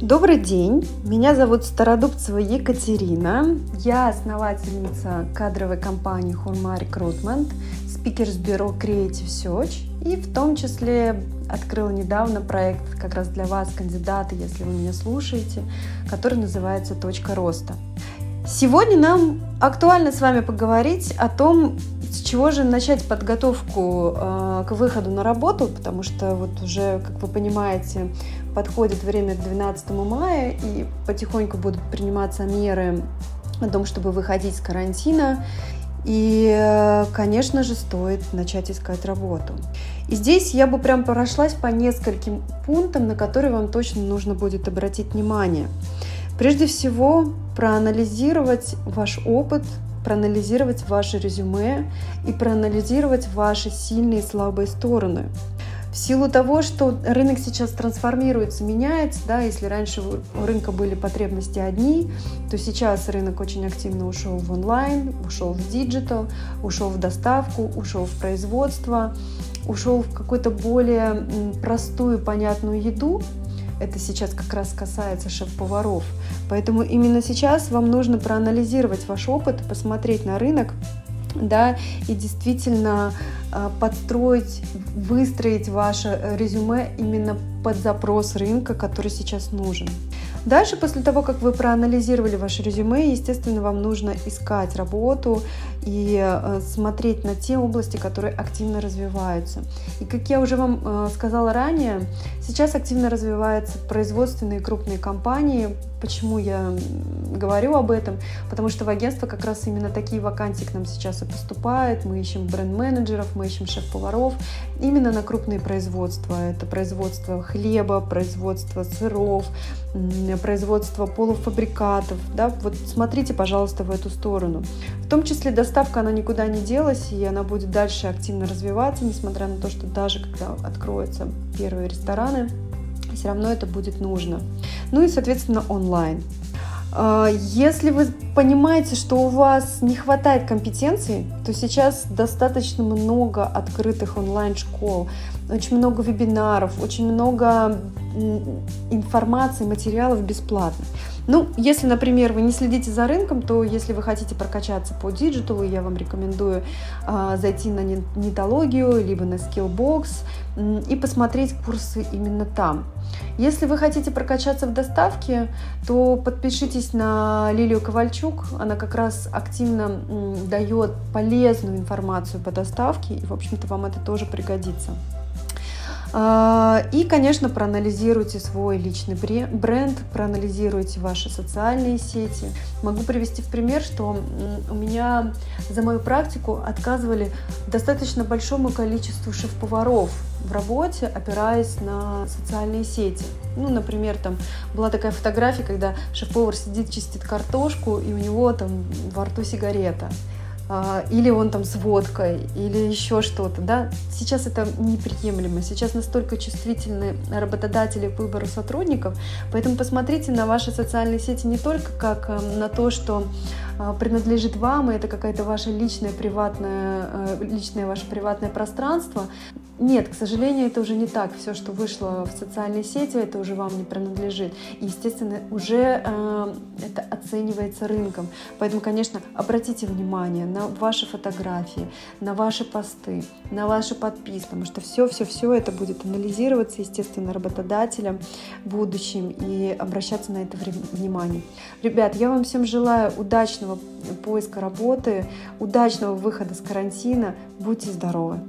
Добрый день, меня зовут Стародубцева Екатерина, я основательница кадровой компании Hurma Recruitment, спикер с бюро Creative Search. И в том числе открыла недавно проект как раз для вас, кандидаты, если вы меня слушаете, который называется «Точка роста». Сегодня нам актуально с вами поговорить о том, с чего же начать подготовку э, к выходу на работу, потому что вот уже, как вы понимаете, подходит время к 12 мая, и потихоньку будут приниматься меры о том, чтобы выходить с карантина. И, э, конечно же, стоит начать искать работу. И здесь я бы прям прошлась по нескольким пунктам, на которые вам точно нужно будет обратить внимание. Прежде всего, проанализировать ваш опыт, проанализировать ваше резюме и проанализировать ваши сильные и слабые стороны. В силу того, что рынок сейчас трансформируется, меняется, да, если раньше у рынка были потребности одни, то сейчас рынок очень активно ушел в онлайн, ушел в digital, ушел в доставку, ушел в производство, ушел в какую-то более простую, понятную еду, это сейчас как раз касается шеф-поваров. Поэтому именно сейчас вам нужно проанализировать ваш опыт, посмотреть на рынок, да, и действительно а, подстроить, выстроить ваше резюме именно под запрос рынка, который сейчас нужен. Дальше, после того, как вы проанализировали ваше резюме, естественно, вам нужно искать работу и э, смотреть на те области, которые активно развиваются. И как я уже вам э, сказала ранее, сейчас активно развиваются производственные крупные компании. Почему я говорю об этом? Потому что в агентство как раз именно такие вакансии к нам сейчас и поступают. Мы ищем бренд-менеджеров, мы ищем шеф-поваров именно на крупные производства. Это производство хлеба, производство сыров, производство полуфабрикатов. Да? Вот смотрите, пожалуйста, в эту сторону. В том числе доставка, она никуда не делась, и она будет дальше активно развиваться, несмотря на то, что даже когда откроются первые рестораны, все равно это будет нужно. Ну и, соответственно, онлайн. А, если вы понимаете, что у вас не хватает компетенций, то сейчас достаточно много открытых онлайн-школ, очень много вебинаров, очень много информации, материалов бесплатно. Ну, если, например, вы не следите за рынком, то если вы хотите прокачаться по диджиталу, я вам рекомендую э, зайти на нетологию, либо на Skillbox э, и посмотреть курсы именно там. Если вы хотите прокачаться в доставке, то подпишитесь на Лилию Ковальчук. Она как раз активно э, дает полезную информацию по доставке, и, в общем-то, вам это тоже пригодится. А, и, конечно, проанализируйте свой личный бренд, проанализируйте ваши социальные сети. Могу привести в пример, что у меня за мою практику отказывали достаточно большому количеству шеф-поваров в работе, опираясь на социальные сети. Ну, например, там была такая фотография, когда шеф-повар сидит, чистит картошку, и у него там во рту сигарета. А, или он там с водкой, или еще что-то, да, сейчас это неприемлемо, сейчас настолько чувствительны работодатели к выбору сотрудников, поэтому посмотрите на ваши социальные сети не только как эм, на то, что а, принадлежит вам, и это какая-то ваша личная, приватная, э, личное ваше приватное пространство, нет, к сожалению, это уже не так. Все, что вышло в социальные сети, это уже вам не принадлежит. И, естественно, уже э, это оценивается рынком. Поэтому, конечно, обратите внимание на ваши фотографии, на ваши посты, на ваши подписки, потому что все-все-все это будет анализироваться, естественно, работодателем будущим и обращаться на это внимание. Ребят, я вам всем желаю удачного поиска работы, удачного выхода с карантина. Будьте здоровы!